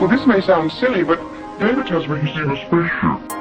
Well, this may sound silly, but David tells me he's seen a spaceship.